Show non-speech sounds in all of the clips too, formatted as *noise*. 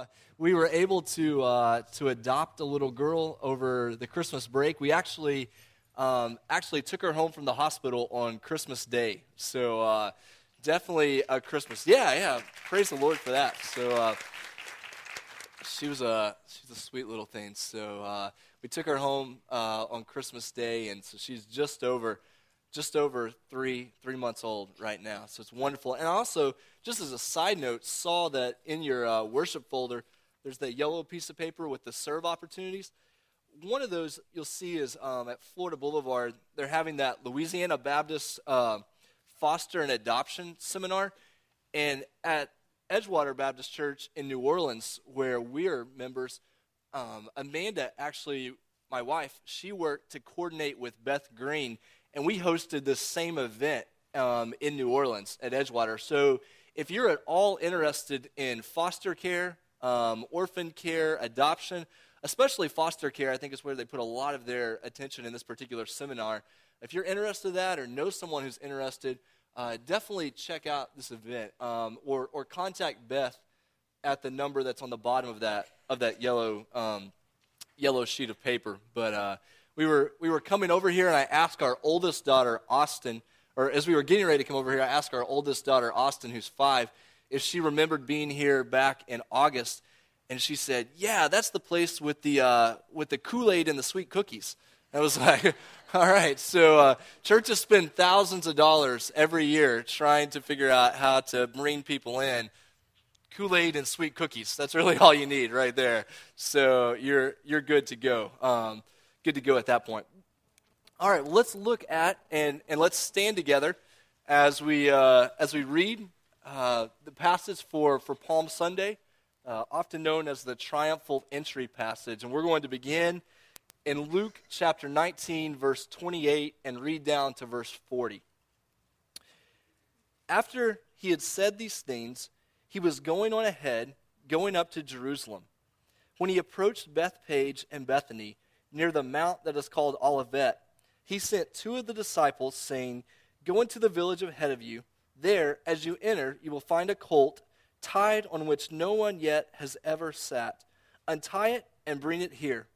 *laughs* we were able to uh, to adopt a little girl over the Christmas break. We actually um, actually took her home from the hospital on Christmas Day. So uh, definitely a Christmas. Yeah, yeah. Praise the Lord for that. So uh, she was a she's a sweet little thing. So uh, we took her home uh, on Christmas Day, and so she's just over just over three three months old right now. So it's wonderful. And also, just as a side note, saw that in your uh, worship folder, there's that yellow piece of paper with the serve opportunities. One of those you'll see is um, at Florida Boulevard. They're having that Louisiana Baptist uh, Foster and Adoption Seminar, and at Edgewater Baptist Church in New Orleans, where we're members, um, Amanda actually, my wife, she worked to coordinate with Beth Green and we hosted this same event um, in New Orleans at Edgewater. So if you're at all interested in foster care, um, orphan care, adoption, especially foster care, I think is where they put a lot of their attention in this particular seminar. If you're interested in that or know someone who's interested, uh, definitely check out this event um, or, or contact Beth at the number that's on the bottom of that of that yellow um, yellow sheet of paper. But uh, we were, we were coming over here, and I asked our oldest daughter, Austin, or as we were getting ready to come over here, I asked our oldest daughter, Austin, who's five, if she remembered being here back in August. And she said, Yeah, that's the place with the, uh, with the Kool Aid and the sweet cookies. I was *laughs* like, All right, so uh, churches spend thousands of dollars every year trying to figure out how to bring people in. Kool Aid and sweet cookies. That's really *laughs* all you need right there. So you're, you're good to go. Um, good to go at that point. All right, well, let's look at and, and let's stand together as we, uh, as we read uh, the passage for, for Palm Sunday, uh, often known as the triumphal entry passage. And we're going to begin in Luke chapter 19, verse 28, and read down to verse 40. After he had said these things, he was going on ahead, going up to Jerusalem. When he approached Bethphage and Bethany, near the mount that is called Olivet, he sent two of the disciples, saying, Go into the village ahead of you. There, as you enter, you will find a colt tied on which no one yet has ever sat. Untie it and bring it here.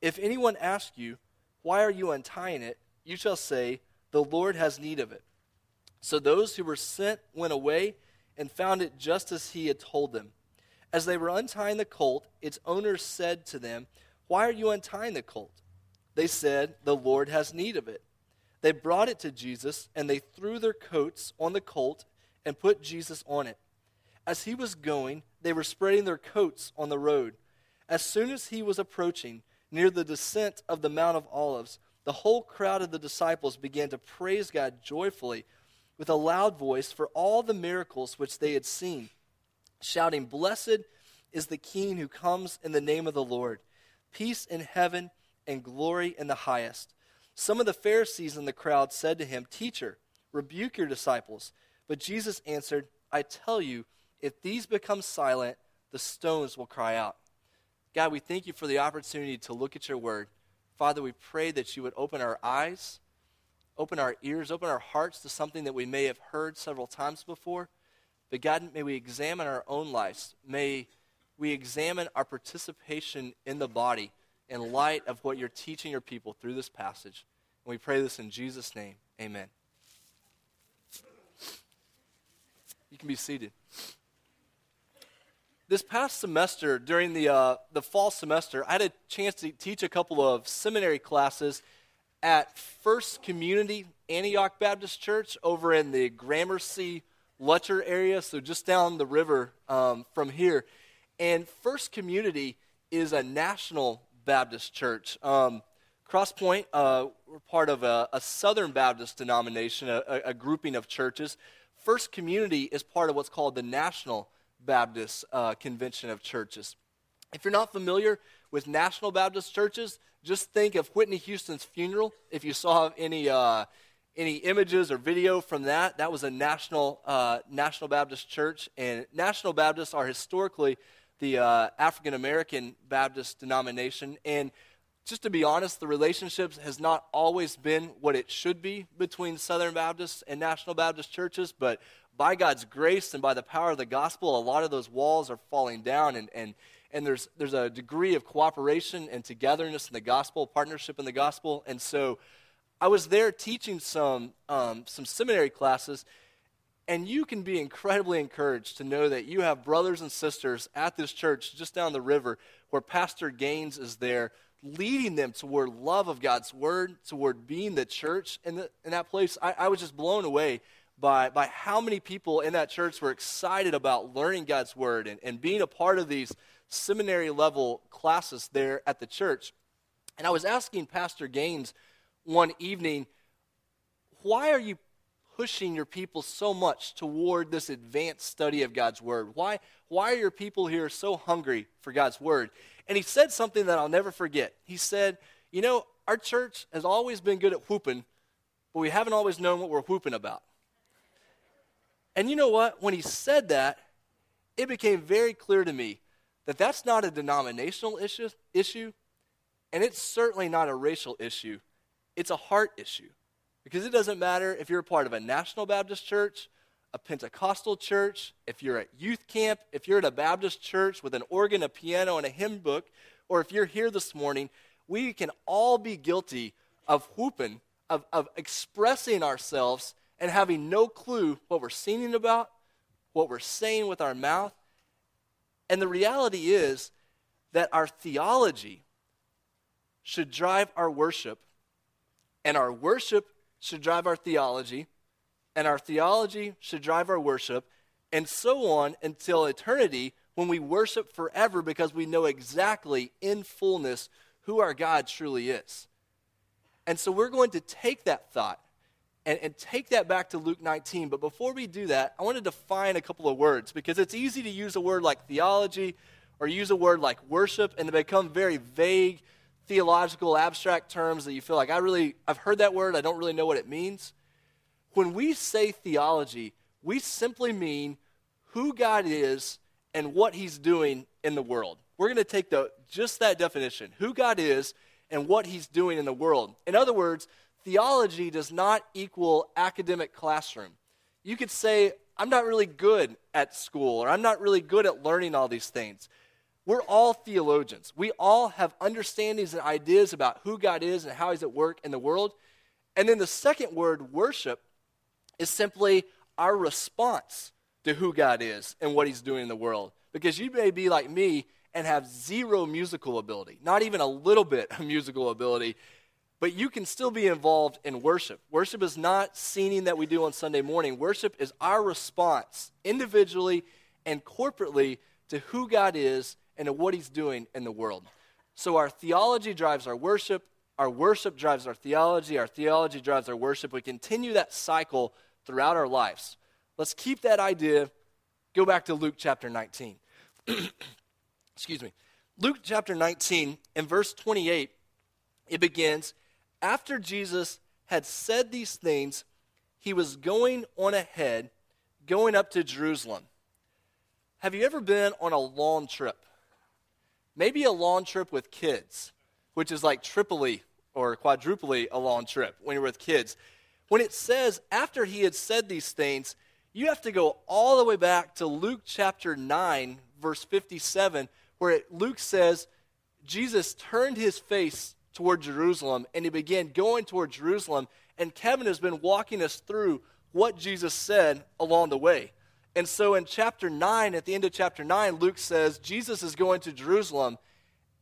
If anyone asks you, Why are you untying it? you shall say, The Lord has need of it. So those who were sent went away and found it just as he had told them. As they were untying the colt, its owner said to them, why are you untying the colt? They said, The Lord has need of it. They brought it to Jesus, and they threw their coats on the colt and put Jesus on it. As he was going, they were spreading their coats on the road. As soon as he was approaching near the descent of the Mount of Olives, the whole crowd of the disciples began to praise God joyfully with a loud voice for all the miracles which they had seen, shouting, Blessed is the King who comes in the name of the Lord peace in heaven and glory in the highest. Some of the Pharisees in the crowd said to him, Teacher, rebuke your disciples. But Jesus answered, I tell you, if these become silent, the stones will cry out. God, we thank you for the opportunity to look at your word. Father, we pray that you would open our eyes, open our ears, open our hearts to something that we may have heard several times before. But God, may we examine our own lives. May we examine our participation in the body in light of what you're teaching your people through this passage. And we pray this in Jesus' name. Amen. You can be seated. This past semester, during the, uh, the fall semester, I had a chance to teach a couple of seminary classes at First Community Antioch Baptist Church over in the Gramercy Lutcher area, so just down the river um, from here. And First Community is a national Baptist church. Um, Crosspoint, uh, we're part of a, a Southern Baptist denomination, a, a, grouping of churches. First Community is part of what's called the National Baptist uh, Convention of Churches. If you're not familiar with National Baptist churches, just think of Whitney Houston's funeral. If you saw any uh, any images or video from that, that was a national uh, National Baptist church, and National Baptists are historically the uh, African American Baptist denomination. And just to be honest, the relationships has not always been what it should be between Southern Baptists and National Baptist churches, but by God's grace and by the power of the gospel, a lot of those walls are falling down, and, and, and there's, there's a degree of cooperation and togetherness in the gospel, partnership in the gospel. And so I was there teaching some, um, some seminary classes, and you can be incredibly encouraged to know that you have brothers and sisters at this church just down the river where Pastor Gaines is there leading them toward love of God's word, toward being the church in, the, in that place. I, I was just blown away by, by how many people in that church were excited about learning God's word and, and being a part of these seminary level classes there at the church. And I was asking Pastor Gaines one evening, why are you pushing your people so much toward this advanced study of God's Word? Why, why are your people here so hungry for God's Word? And he said something that I'll never forget. He said, You know, our church has always been good at whooping, but we haven't always known what we're whooping about. And you know what? When he said that, it became very clear to me that that's not a denominational issue, issue and it's certainly not a racial issue. It's a heart issue. Because it doesn't matter if you're a part of a National Baptist church, a Pentecostal church, if you're at youth camp, if you're at a Baptist church with an organ, a piano, and a hymn book, or if you're here this morning, we can all be guilty of whooping, of, of expressing ourselves and having no clue what we're singing about, what we're saying with our mouth. And the reality is that our theology should drive our worship, and our worship should drive our theology, and our theology should drive our worship, and so on until eternity when we worship forever because we know exactly in fullness who our God truly is. And so we're going to take that thought and, and take that back to Luke 19. But before we do that, I want to define a couple of words because it's easy to use a word like theology or use a word like worship and to become very vague theological abstract terms that you feel like I really I've heard that word, I don't really know what it means. When we say theology, we simply mean who God is and what he's doing in the world. We're going to take the just that definition, who God is and what he's doing in the world. In other words, theology does not equal academic classroom. You could say I'm not really good at school or I'm not really good at learning all these things. We're all theologians. We all have understandings and ideas about who God is and how He's at work in the world. And then the second word, worship, is simply our response to who God is and what He's doing in the world. Because you may be like me and have zero musical ability, not even a little bit of musical ability, but you can still be involved in worship. Worship is not singing that we do on Sunday morning, worship is our response individually and corporately to who God is and what he's doing in the world. So our theology drives our worship, our worship drives our theology, our theology drives our worship. We continue that cycle throughout our lives. Let's keep that idea. Go back to Luke chapter 19. *clears throat* Excuse me. Luke chapter 19, in verse 28, it begins After Jesus had said these things, he was going on ahead, going up to Jerusalem. Have you ever been on a long trip? Maybe a long trip with kids, which is like triply or quadruply a long trip when you're with kids. When it says, after he had said these things, you have to go all the way back to Luke chapter 9, verse 57, where it, Luke says, Jesus turned his face toward Jerusalem and he began going toward Jerusalem. And Kevin has been walking us through what Jesus said along the way. And so in chapter 9, at the end of chapter 9, Luke says Jesus is going to Jerusalem,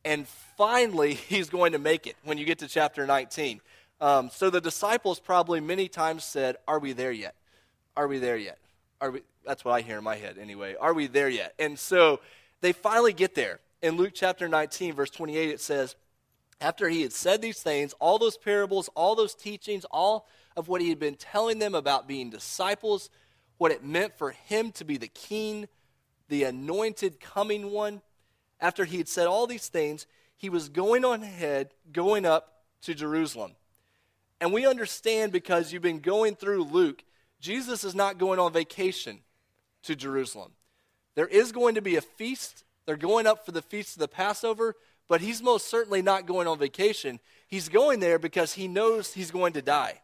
and finally *laughs* he's going to make it when you get to chapter 19. Um, so the disciples probably many times said, Are we there yet? Are we there yet? Are we? That's what I hear in my head anyway. Are we there yet? And so they finally get there. In Luke chapter 19, verse 28, it says, After he had said these things, all those parables, all those teachings, all of what he had been telling them about being disciples, what it meant for him to be the king, the anointed coming one. After he had said all these things, he was going on ahead, going up to Jerusalem. And we understand because you've been going through Luke, Jesus is not going on vacation to Jerusalem. There is going to be a feast. They're going up for the feast of the Passover, but he's most certainly not going on vacation. He's going there because he knows he's going to die.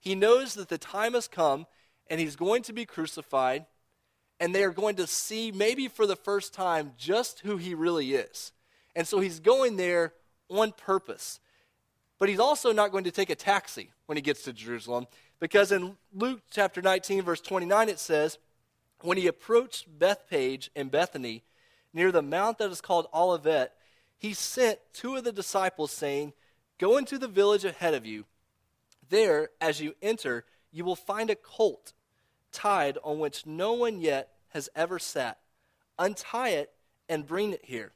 He knows that the time has come and he's going to be crucified, and they are going to see, maybe for the first time, just who he really is. And so he's going there on purpose. But he's also not going to take a taxi when he gets to Jerusalem, because in Luke chapter 19, verse 29, it says, When he approached Bethphage and Bethany, near the mount that is called Olivet, he sent two of the disciples, saying, Go into the village ahead of you. There, as you enter, you will find a colt tied on which no one yet has ever sat. Untie it and bring it here.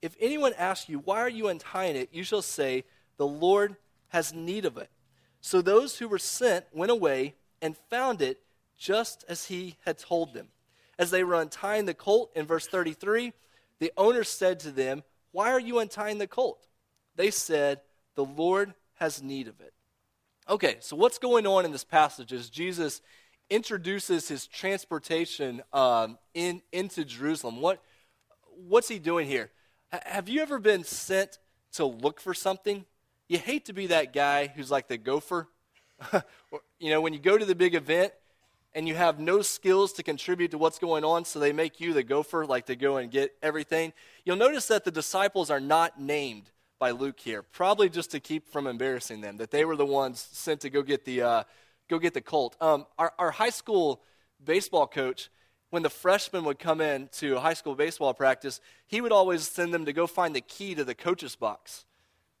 If anyone asks you, Why are you untying it? you shall say, The Lord has need of it. So those who were sent went away and found it just as he had told them. As they were untying the colt, in verse 33, the owner said to them, Why are you untying the colt? They said, The Lord has need of it. Okay, so what's going on in this passage is Jesus introduces his transportation um, in, into Jerusalem. What, what's he doing here? H- have you ever been sent to look for something? You hate to be that guy who's like the gopher. *laughs* you know, when you go to the big event and you have no skills to contribute to what's going on, so they make you the gopher, like to go and get everything. You'll notice that the disciples are not named by Luke here, probably just to keep from embarrassing them, that they were the ones sent to go get the, uh, go get the colt. Um, our, our high school baseball coach, when the freshmen would come in to high school baseball practice, he would always send them to go find the key to the coach's box.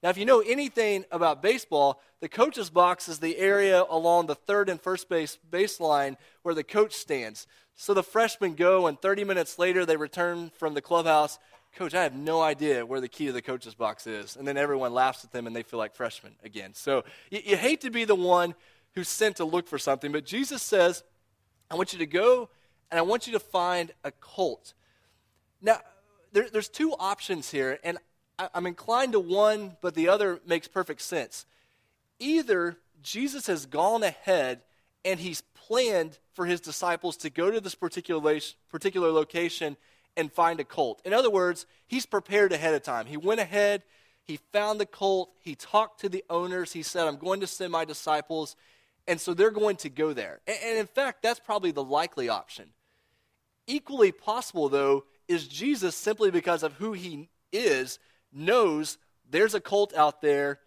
Now, if you know anything about baseball, the coach's box is the area along the third and first base baseline where the coach stands. So the freshmen go, and 30 minutes later, they return from the clubhouse. Coach, I have no idea where the key to the coach's box is. And then everyone laughs at them and they feel like freshmen again. So you, you hate to be the one who's sent to look for something, but Jesus says, I want you to go and I want you to find a colt. Now, there, there's two options here, and I'm inclined to one, but the other makes perfect sense. Either Jesus has gone ahead and he's planned for his disciples to go to this particular, particular location and find a colt. In other words, he's prepared ahead of time. He went ahead, he found the colt, he talked to the owners, he said, I'm going to send my disciples, and so they're going to go there. And in fact, that's probably the likely option. Equally possible, though, is Jesus, simply because of who he is, knows there's a cult out there.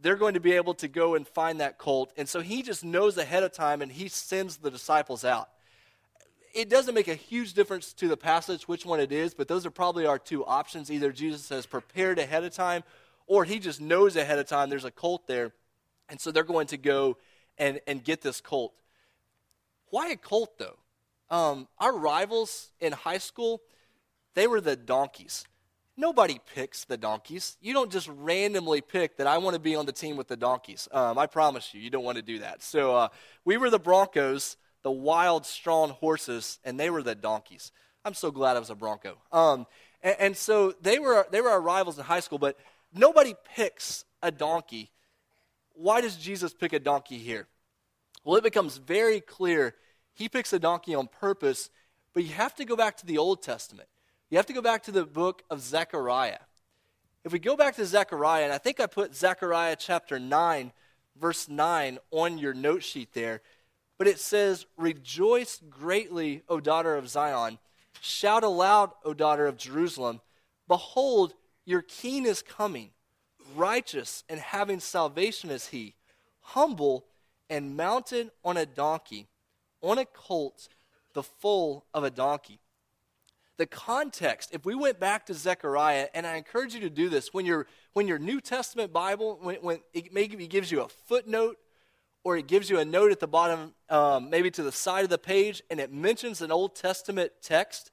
They're going to be able to go and find that cult. And so he just knows ahead of time and he sends the disciples out. It doesn't make a huge difference to the passage which one it is, but those are probably our two options. Either Jesus has prepared ahead of time or he just knows ahead of time there's a cult there. And so they're going to go and, and get this cult. Why a cult, though? Um, our rivals in high school, they were the donkeys. Nobody picks the donkeys. You don't just randomly pick that I want to be on the team with the donkeys. Um, I promise you, you don't want to do that. So uh, we were the Broncos, the wild, strong horses, and they were the donkeys. I'm so glad I was a Bronco. Um, and, and so they were, they were our rivals in high school, but nobody picks a donkey. Why does Jesus pick a donkey here? Well, it becomes very clear he picks a donkey on purpose, but you have to go back to the Old Testament. You have to go back to the book of Zechariah. If we go back to Zechariah, and I think I put Zechariah chapter 9, verse 9 on your note sheet there, but it says, Rejoice greatly, O daughter of Zion. Shout aloud, O daughter of Jerusalem. Behold, your king is coming. Righteous and having salvation is he, humble and mounted on a donkey, on a colt, the foal of a donkey the context, if we went back to Zechariah, and I encourage you to do this, when, your when your New Testament Bible, when, when it maybe gives you a footnote or it gives you a note at the bottom, um, maybe to the side of the page, and it mentions an Old Testament text,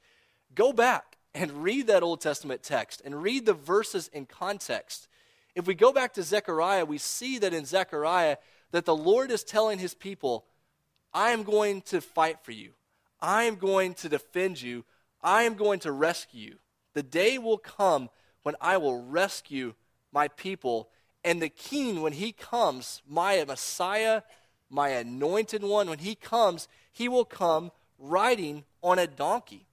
go back and read that Old Testament text and read the verses in context. If we go back to Zechariah, we see that in Zechariah that the Lord is telling his people, I am going to fight for you. I am going to defend you I am going to rescue you. The day will come when I will rescue my people. And the king, when he comes, my Messiah, my anointed one, when he comes, he will come riding on a donkey.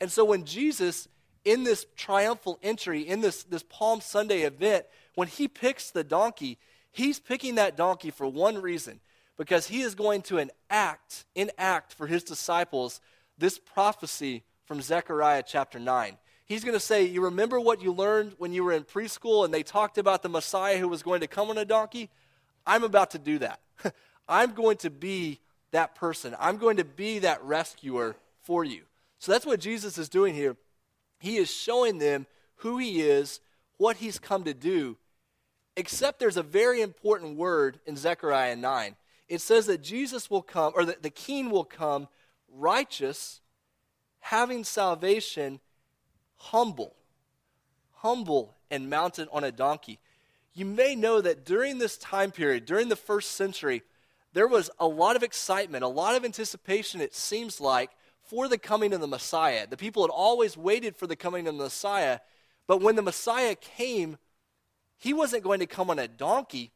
And so when Jesus, in this triumphal entry, in this, this Palm Sunday event, when he picks the donkey, he's picking that donkey for one reason because he is going to enact, enact for his disciples this prophecy from Zechariah chapter 9. He's going to say, You remember what you learned when you were in preschool and they talked about the Messiah who was going to come on a donkey? I'm about to do that. *laughs* I'm going to be that person. I'm going to be that rescuer for you. So that's what Jesus is doing here. He is showing them who he is, what he's come to do, except there's a very important word in Zechariah 9. It says that Jesus will come, or that the king will come righteous, having salvation, humble. Humble and mounted on a donkey. You may know that during this time period, during the first century, there was a lot of excitement, a lot of anticipation, it seems like, for the coming of the Messiah. The people had always waited for the coming of the Messiah, but when the Messiah came, he wasn't going to come on a donkey.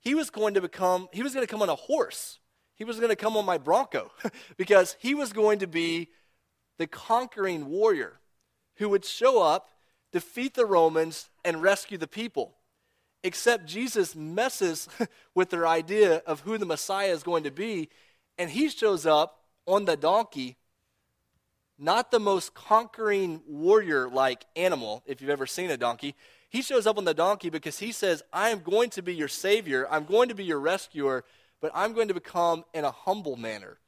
He was going to become he was going to come on a horse. He was going to come on my bronco *laughs* because he was going to be the conquering warrior who would show up, defeat the Romans and rescue the people. Except Jesus messes *laughs* with their idea of who the Messiah is going to be and he shows up on the donkey not the most conquering warrior like animal, if you've ever seen a donkey. He shows up on the donkey because he says, I am going to be your savior, I'm going to be your rescuer, but I'm going to become in a humble manner,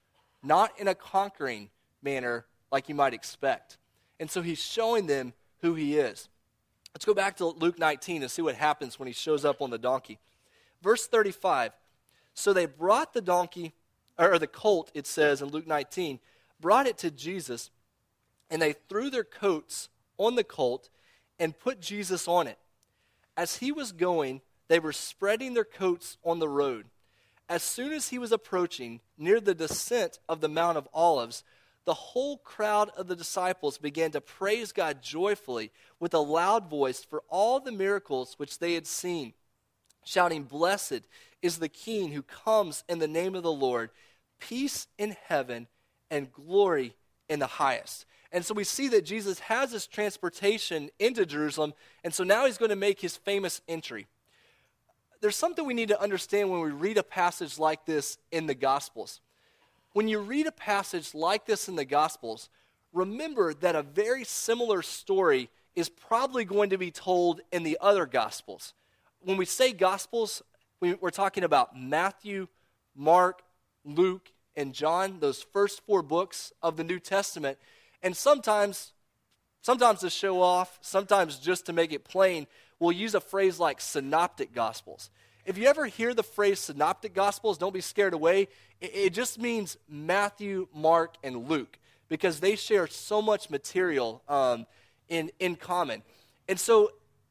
not in a conquering manner like you might expect. And so he's showing them who he is. Let's go back to Luke 19 and see what happens when he shows up on the donkey. Verse 35 So they brought the donkey, or the colt, it says in Luke 19, brought it to Jesus and they threw their coats on the colt and put Jesus on it. As he was going, they were spreading their coats on the road. As soon as he was approaching near the descent of the Mount of Olives, the whole crowd of the disciples began to praise God joyfully with a loud voice for all the miracles which they had seen, shouting, Blessed is the King who comes in the name of the Lord, peace in heaven and glory in the highest. And so we see that Jesus has this transportation into Jerusalem, and so now he's going to make his famous entry. There's something we need to understand when we read a passage like this in the Gospels. When you read a passage like this in the Gospels, remember that a very similar story is probably going to be told in the other Gospels. When we say Gospels, we're talking about Matthew, Mark, Luke, and John, those first four books of the New Testament. And sometimes, sometimes to show off, sometimes just to make it plain, we'll use a phrase like synoptic gospels. If you ever hear the phrase synoptic gospels, don't be scared away. It, it just means Matthew, Mark, and Luke because they share so much material um, in, in common. And so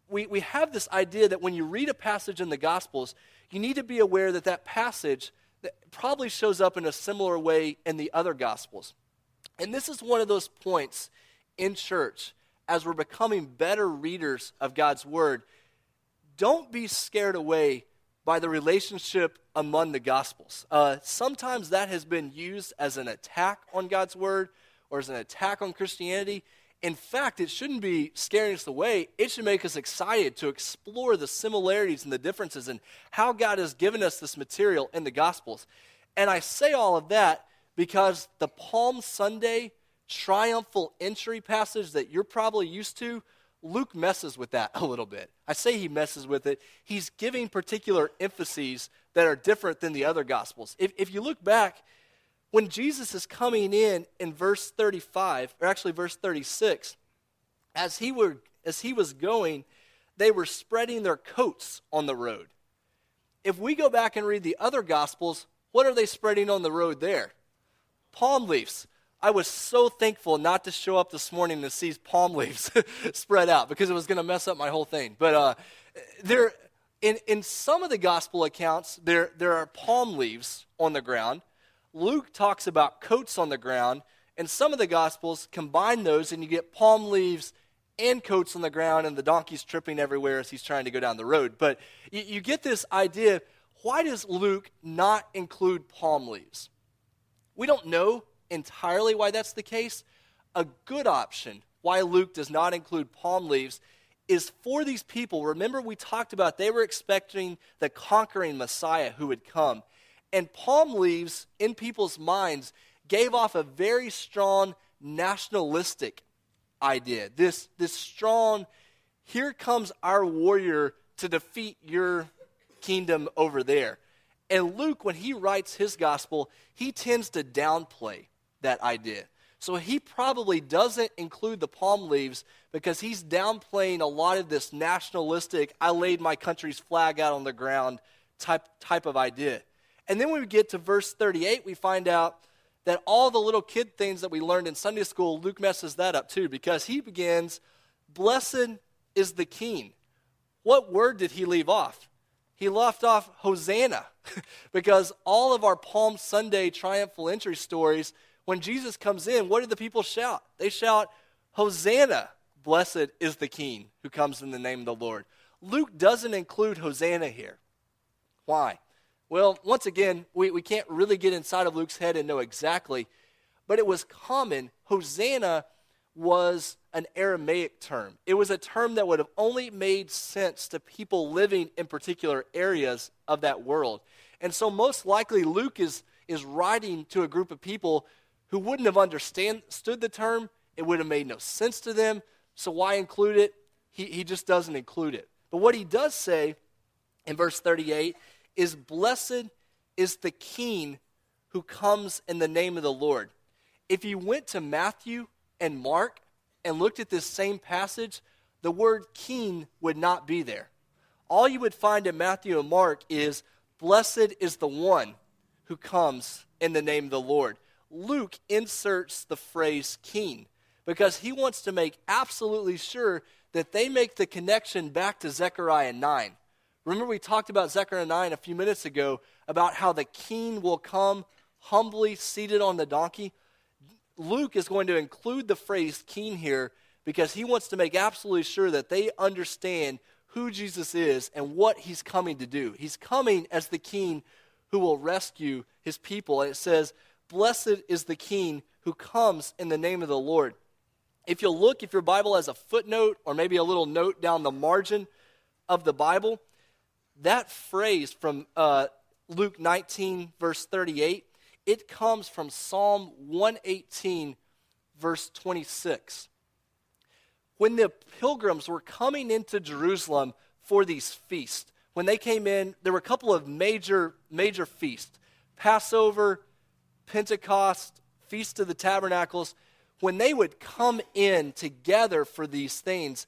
we, we have this idea that when you read a passage in the Gospels, you need to be aware that that passage that probably shows up in a similar way in the other Gospels. And this is one of those points in church as we're becoming better readers of God's Word. Don't be scared away by the relationship among the Gospels. Uh, sometimes that has been used as an attack on God's Word or as an attack on Christianity. In fact, it shouldn't be scaring us away. It should make us excited to explore the similarities and the differences and how God has given us this material in the Gospels. And I say all of that because the Palm Sunday triumphal entry passage that you're probably used to, Luke messes with that *laughs* a little bit. I say he messes with it. He's giving particular emphases that are different than the other gospels. If, if you look back, when Jesus is coming in in verse 35, or actually verse 36, as he, were, as he was going, they were spreading their coats on the road. If we go back and read the other gospels, what are they spreading on the road there? Palm leaves. I was so thankful not to show up this morning to see palm leaves *laughs* spread out because it was going to mess up my whole thing. But uh, there, in, in some of the gospel accounts, there, there are palm leaves on the ground. Luke talks about coats on the ground, and some of the gospels combine those, and you get palm leaves and coats on the ground, and the donkey's tripping everywhere as he's trying to go down the road. But you, you get this idea why does Luke not include palm leaves? We don't know entirely why that's the case. A good option why Luke does not include palm leaves is for these people. Remember, we talked about they were expecting the conquering Messiah who would come. And palm leaves in people's minds gave off a very strong nationalistic idea. This, this strong, here comes our warrior to defeat your kingdom over there. And Luke, when he writes his gospel, he tends to downplay that idea. So he probably doesn't include the palm leaves because he's downplaying a lot of this nationalistic, I laid my country's flag out on the ground type, type of idea. And then when we get to verse 38, we find out that all the little kid things that we learned in Sunday school, Luke messes that up too because he begins, Blessed is the king. What word did he leave off? He left off Hosanna *laughs* because all of our Palm Sunday triumphal entry stories when Jesus comes in, what do the people shout? They shout, Hosanna, blessed is the King who comes in the name of the Lord. Luke doesn't include Hosanna here. Why? Well, once again, we, we can't really get inside of Luke's head and know exactly, but it was common. Hosanna was an Aramaic term. It was a term that would have only made sense to people living in particular areas of that world. And so, most likely, Luke is, is writing to a group of people who wouldn't have understood the term. It would have made no sense to them. So why include it? He, he just doesn't include it. But what he does say in verse 38 is, Blessed is the king who comes in the name of the Lord. If you went to Matthew and Mark and looked at this same passage, the word king would not be there. All you would find in Matthew and Mark is, Blessed is the one who comes in the name of the Lord. Luke inserts the phrase king because he wants to make absolutely sure that they make the connection back to Zechariah 9. Remember, we talked about Zechariah 9 a few minutes ago about how the king will come humbly seated on the donkey. Luke is going to include the phrase king here because he wants to make absolutely sure that they understand who Jesus is and what he's coming to do. He's coming as the king who will rescue his people. And it says, Blessed is the king who comes in the name of the Lord. If you'll look, if your Bible has a footnote or maybe a little note down the margin of the Bible, that phrase from uh, Luke 19, verse 38, it comes from Psalm 118, verse 26. When the pilgrims were coming into Jerusalem for these feasts, when they came in, there were a couple of major, major feasts Passover, Pentecost, Feast of the Tabernacles, when they would come in together for these things,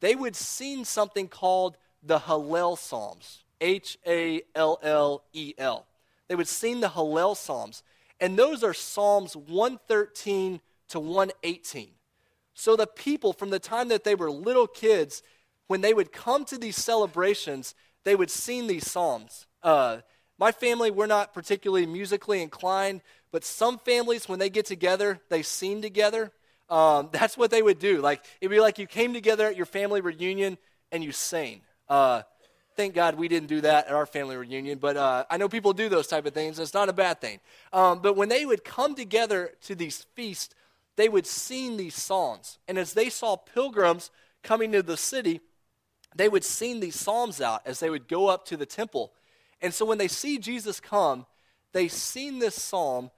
they would sing something called the Hallel Psalms. H A L L E L. They would sing the Hallel Psalms. And those are Psalms 113 to 118. So the people, from the time that they were little kids, when they would come to these celebrations, they would sing these Psalms. Uh, my family, we're not particularly musically inclined, but some families, when they get together, they sing together. Um, *laughs* that's what they would do. Like it'd be like you came together at your family reunion and you sang. Uh, thank God we didn't do that at our family reunion, but uh, I know people do those type of things. It's not a bad thing. Um, but when they would come together to these feasts, they would sing these songs. And as they saw pilgrims coming to the city, they would sing these psalms out as they would go up to the temple. And so when they see Jesus come, they sing this psalm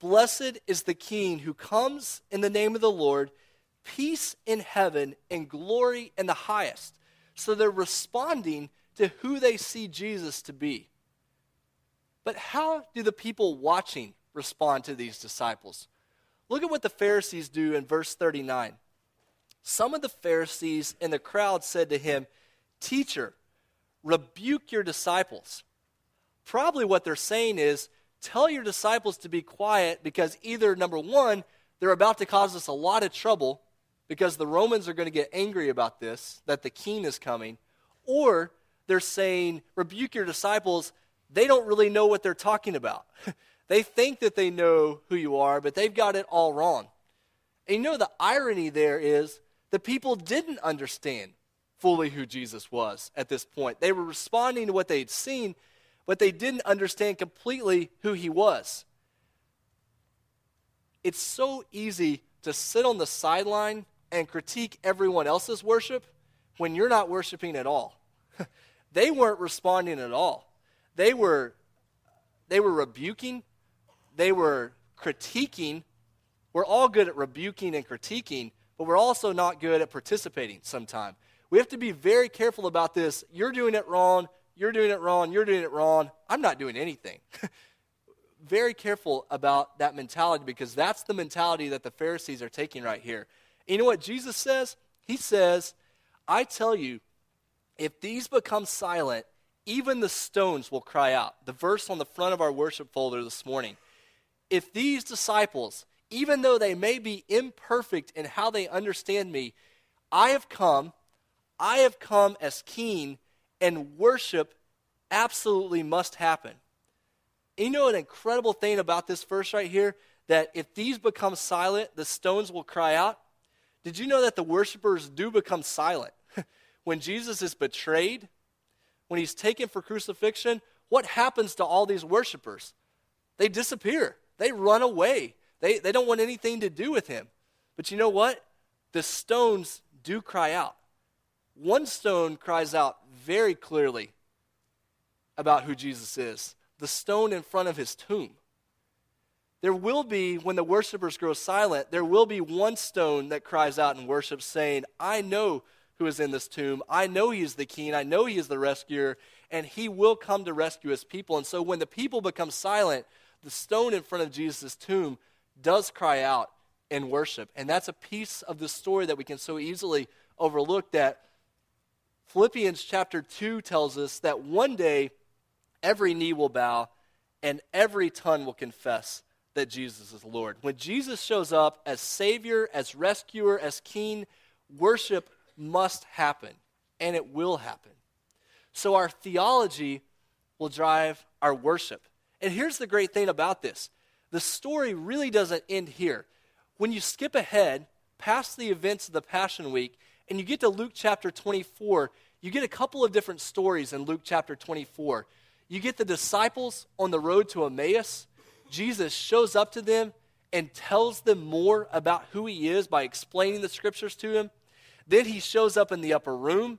Blessed is the King who comes in the name of the Lord, peace in heaven and glory in the highest. So they're responding to who they see Jesus to be. But how do the people watching respond to these disciples? Look at what the Pharisees do in verse 39. Some of the Pharisees in the crowd said to him, Teacher, rebuke your disciples. Probably what they're saying is, tell your disciples to be quiet because either, number one, they're about to cause us a lot of trouble because the Romans are going to get angry about this, that the king is coming, or they're saying, rebuke your disciples. They don't really know what they're talking about. *laughs* they think that they know who you are, but they've got it all wrong. And you know, the irony there is the people didn't understand fully who Jesus was at this point. They were responding to what they'd seen, but they didn't understand completely who he was. It's so easy to sit on the sideline and critique everyone else's worship when you're not worshiping at all. *laughs* they weren't responding at all. They were they were rebuking, they were critiquing. We're all good at rebuking and critiquing, but we're also not good at participating sometimes. We have to be very careful about this. You're doing it wrong. You're doing it wrong. You're doing it wrong. I'm not doing anything. *laughs* very careful about that mentality because that's the mentality that the Pharisees are taking right here. You know what Jesus says? He says, I tell you, if these become silent, even the stones will cry out. The verse on the front of our worship folder this morning. If these disciples, even though they may be imperfect in how they understand me, I have come, I have come as king, and worship absolutely must happen. You know an incredible thing about this verse right here? That if these become silent, the stones will cry out. Did you know that the worshipers do become silent? When Jesus is betrayed, when he's taken for crucifixion, what happens to all these worshipers? They disappear, they run away, they, they don't want anything to do with him. But you know what? The stones do cry out. One stone cries out very clearly about who Jesus is the stone in front of his tomb. There will be, when the worshipers grow silent, there will be one stone that cries out in worship, saying, I know who is in this tomb. I know he is the king. I know he is the rescuer, and he will come to rescue his people. And so when the people become silent, the stone in front of Jesus' tomb does cry out in worship. And that's a piece of the story that we can so easily overlook that Philippians chapter 2 tells us that one day every knee will bow and every tongue will confess that Jesus is Lord. When Jesus shows up as Savior, as rescuer, as King, worship must happen, and it will happen. So our theology will drive our worship. And here's the great thing about this the story really doesn't end here. When you skip ahead past the events of the Passion Week and you get to Luke chapter 24, you get a couple of different stories in Luke chapter 24. You get the disciples on the road to Emmaus Jesus shows up to them and tells them more about who he is by explaining the scriptures to them. Then he shows up in the upper room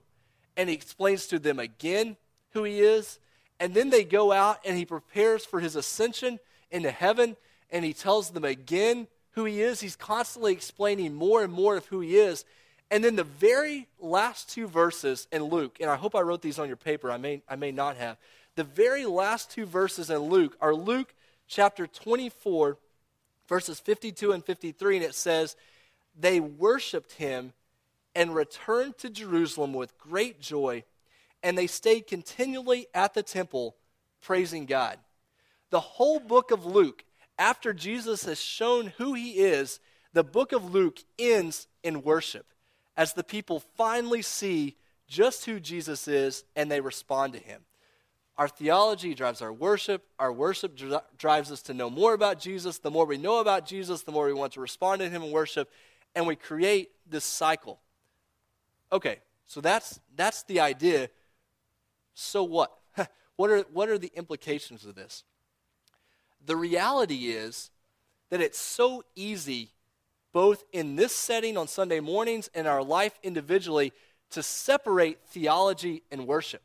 and he explains to them again who he is. And then they go out and he prepares for his ascension into heaven and he tells them again who he is. He's constantly explaining more and more of who he is. And then the very last two verses in Luke, and I hope I wrote these on your paper, I may, I may not have. The very last two verses in Luke are Luke chapter 24, verses 52 and 53, and it says, They worshiped him and returned to Jerusalem with great joy, and they stayed continually at the temple praising God. The whole book of Luke, after Jesus has shown who he is, the book of Luke ends in worship as the people finally see just who Jesus is and they respond to him. Our theology drives our worship. Our worship dri- drives us to know more about Jesus. The more we know about Jesus, the more we want to respond to Him in worship. And we create this cycle. Okay, so that's, that's the idea. So what? *laughs* what, are, what are the implications of this? The reality is that it's so easy, both in this setting on Sunday mornings and our life individually, to separate theology and worship.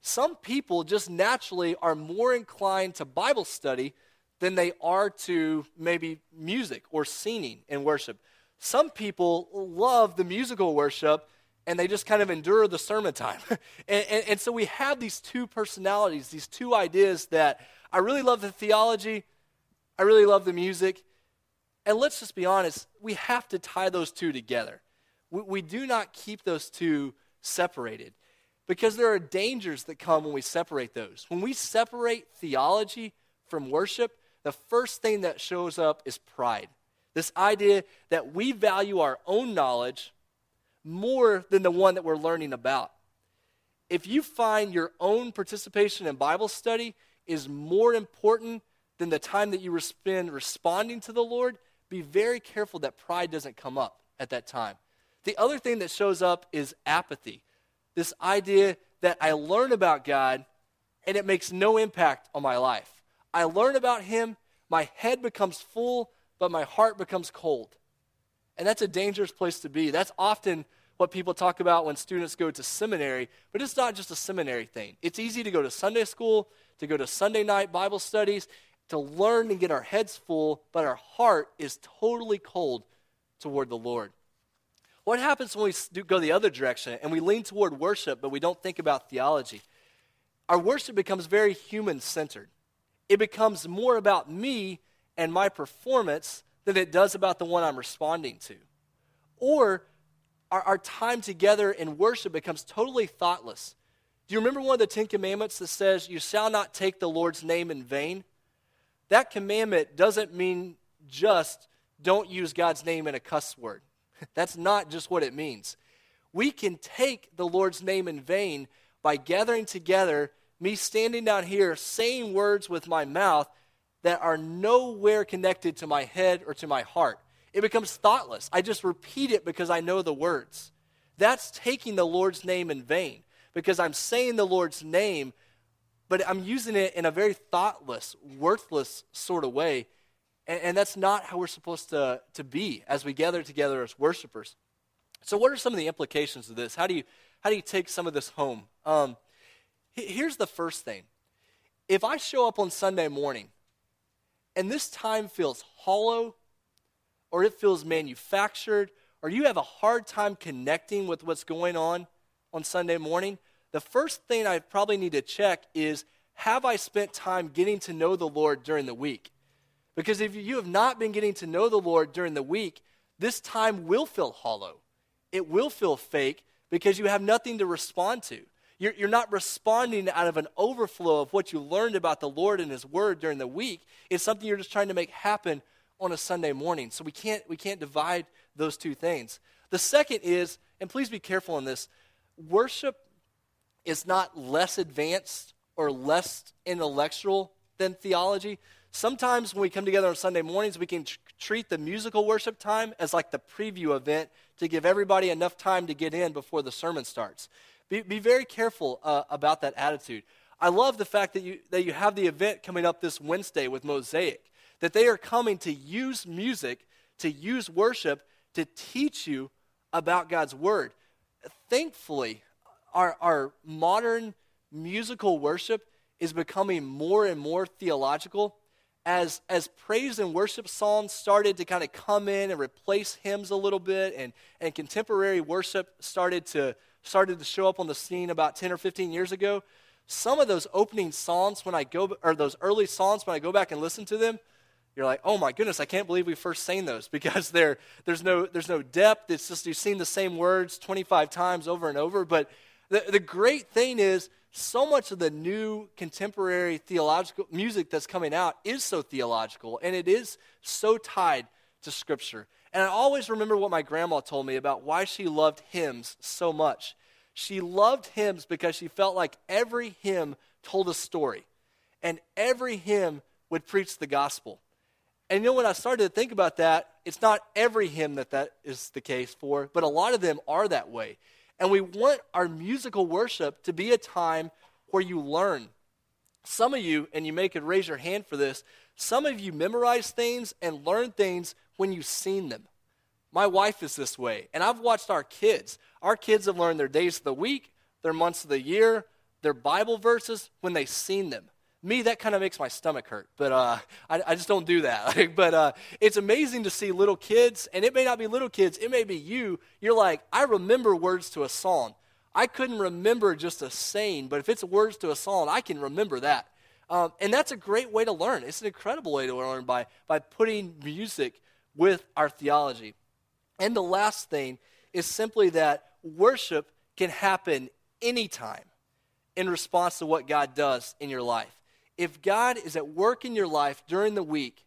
Some people just naturally are more inclined to Bible study than they are to maybe music or singing in worship. Some people love the musical worship and they just kind of endure the sermon time. *laughs* and, and, and, so we have these two personalities, these two ideas that I really love the theology, I really love the music. And let's just be honest, we have to tie those two together. We, we do not keep those two separated because there are dangers that come when we separate those. When we separate theology from worship, the first thing that shows up is pride. This idea that we value our own knowledge more than the one that we're learning about. If you find your own participation in Bible study is more important than the time that you spend responding to the Lord, be very careful that pride doesn't come up at that time. The other thing that shows up is apathy this idea that I learn about God and it makes no impact on my life. I learn about Him, my head becomes full, but my heart becomes cold. And that's a dangerous place to be. That's often what people talk about when students go to seminary, but it's not just a seminary thing. It's easy to go to Sunday school, to go to Sunday night Bible studies, to learn and get our heads full, but our heart is totally cold toward the Lord. What happens when we go the other direction and we lean toward worship, but we don't think about theology? Our worship becomes very human centered. It becomes more about me and my performance than it does about the one I'm responding to. Or our, our time together in worship becomes totally thoughtless. Do you remember one of the Ten Commandments that says, You shall not take the Lord's name in vain? That commandment doesn't mean just don't use God's name in a cuss word. *laughs* That's not just what it means. We can take the Lord's name in vain by gathering together, me standing down here saying words with my mouth that are nowhere connected to my head or to my heart. It becomes thoughtless. I just repeat it because I know the words. That's taking the Lord's name in vain because I'm saying the Lord's name, but I'm using it in a very thoughtless, worthless sort of way and, and that's not how we're supposed to, to be as we gather together as worshipers. So, what are some of the implications of this? How do you, how do you take some of this home? Um, here's the first thing if I show up on Sunday morning and this time feels hollow, or it feels manufactured, or you have a hard time connecting with what's going on on Sunday morning, the first thing I probably need to check is have I spent time getting to know the Lord during the week? Because if you have not been getting to know the Lord during the week, this time will feel hollow. It will feel fake because you have nothing to respond to. You're, you're, not responding out of an overflow of what you learned about the Lord and His Word during the week. It's something you're just trying to make happen on a Sunday morning. So we can't, we can't divide those two things. The second is, and please be careful on this, worship is not less advanced or less intellectual than theology. Sometimes when we come together on Sunday mornings, we can tr- treat the musical worship time as like the preview event to give everybody enough time to get in before the sermon starts. Be, be very careful uh, about that attitude. I love the fact that you, that you have the event coming up this Wednesday with Mosaic, that they are coming to use music, to use worship, to teach you about God's Word. Thankfully, our, our modern musical worship is becoming more and more theological as, as praise and worship songs started to kind of come in and replace hymns a little bit, and, and contemporary worship started to, started to show up on the scene about 10 or 15 years ago, some of those opening songs, when I go, or those early songs, when I go back and listen to them, you're like, oh my goodness, I can't believe we first sang those *laughs* because there, there's, no, there's no depth. It's just you've seen the same words 25 times over and over. But the, the great thing is, so much of the new contemporary theological music that's coming out is so theological and it is so tied to Scripture. And I always remember what my grandma told me about why she loved hymns so much. She loved hymns because she felt like every hymn told a story, and every hymn would preach the gospel. And you know, when I started to think about that, it's not every hymn that that is the case for, but a lot of them are that way. And we want our musical worship to be a time where you learn. Some of you, and you may could raise your hand for this, some of you memorize things and learn things when you've seen them. My wife is this way, and I've watched our kids. Our kids have learned their days of the week, their months of the year, their Bible verses when they've seen them me, that kind of makes my stomach hurt, but uh, I, I, just don't do that. *laughs* but uh, it's amazing to see little kids, and it may not be little kids, it may be you. You're like, I remember words to a song. I couldn't remember just a saying, but if it's words to a song, I can remember that. Um, and that's a great way to learn. It's an incredible way to learn by, by putting music with our theology. And the last thing is simply that worship can happen anytime in response to what God does in your life if God is at work in your life during the week,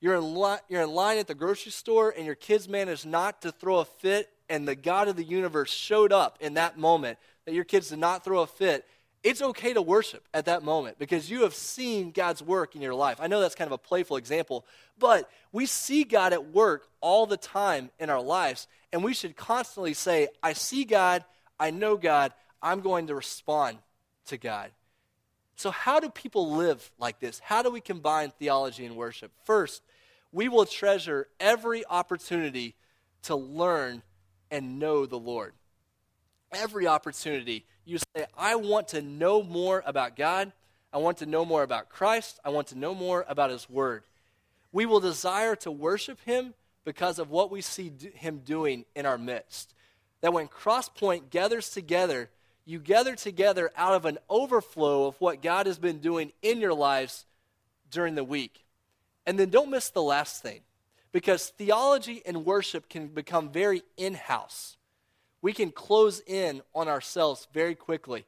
you're in, li- you're in line at the grocery store and your kids managed not to throw a fit, and the God of the universe showed up in that moment that your kids did not throw a fit, it's okay to worship at that moment because you have seen God's work in your life. I know that's kind of a playful example, but we see God at work all the time in our lives, and we should constantly say, I see God, I know God, I'm going to respond to God. So, how do people live like this? How do we combine theology and worship? First, we will treasure every opportunity to learn and know the Lord. every opportunity, you say, I want to know more about God. I want to know more about Christ. I want to know more about His Word. We will desire to worship Him because of what we see Him doing in our midst. That when Crosspoint gathers together, you gather together out of an overflow of what God has been doing in your lives during the week. And then don't miss the last thing, because theology and worship can become very in house. We can close in on ourselves very quickly.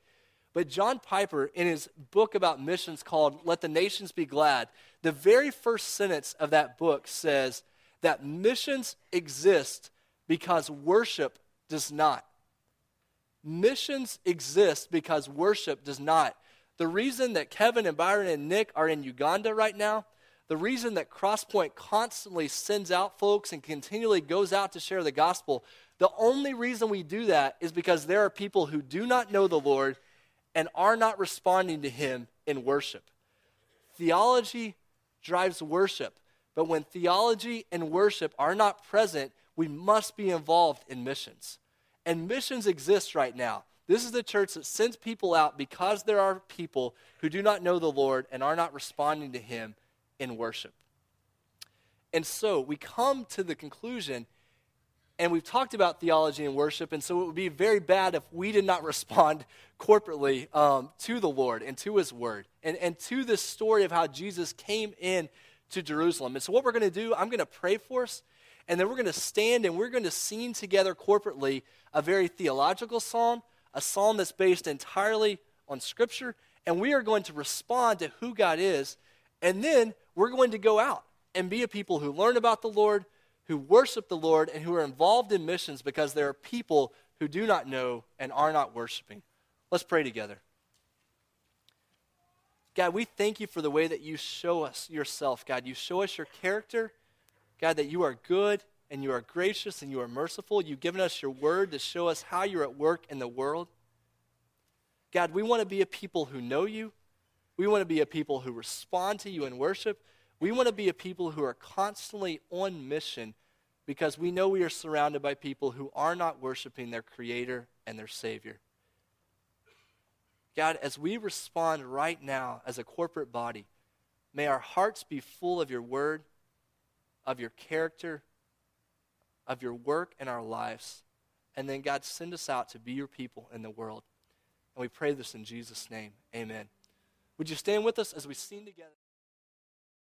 But John Piper, in his book about missions called Let the Nations Be Glad, the very first sentence of that book says that missions exist because worship does not. Missions exist because worship does not. The reason that Kevin and Byron and Nick are in Uganda right now, the reason that Crosspoint constantly sends out folks and continually goes out to share the gospel, the only reason we do that is because there are people who do not know the Lord and are not responding to Him in worship. Theology drives worship, but when theology and worship are not present, we must be involved in missions. And missions exist right now. This is the church that sends people out because there are people who do not know the Lord and are not responding to Him in worship. And so we come to the conclusion and we've talked about theology and worship, and so it would be very bad if we did not *laughs* respond corporately um, to the Lord and to His Word and, and to this story of how Jesus came in to Jerusalem. And so, what we're going to do, I'm going to pray for us, and then we're going to stand and we're going to sing together corporately a very theological psalm, a psalm that's based entirely on Scripture, and we are going to respond to who God is, and then we're going to go out and be a people who learn about the Lord who worship the Lord and who are involved in missions because there are people who do not know and are not worshiping. Let's pray together. God, we thank you for the way that you show us yourself, God. You show us your character, God, that you are good and you are gracious and you are merciful. You've given us your word to show us how you're at work in the world. God, we want to be a people who know you. We want to be a people who respond to you in worship. We want to be a people who are constantly on mission because we know we are surrounded by people who are not worshiping their Creator and their Savior. God, as we respond right now as a corporate body, may our hearts be full of your word, of your character, of your work in our lives. And then, God, send us out to be your people in the world. And we pray this in Jesus' name. Amen. Would you stand with us as we sing together?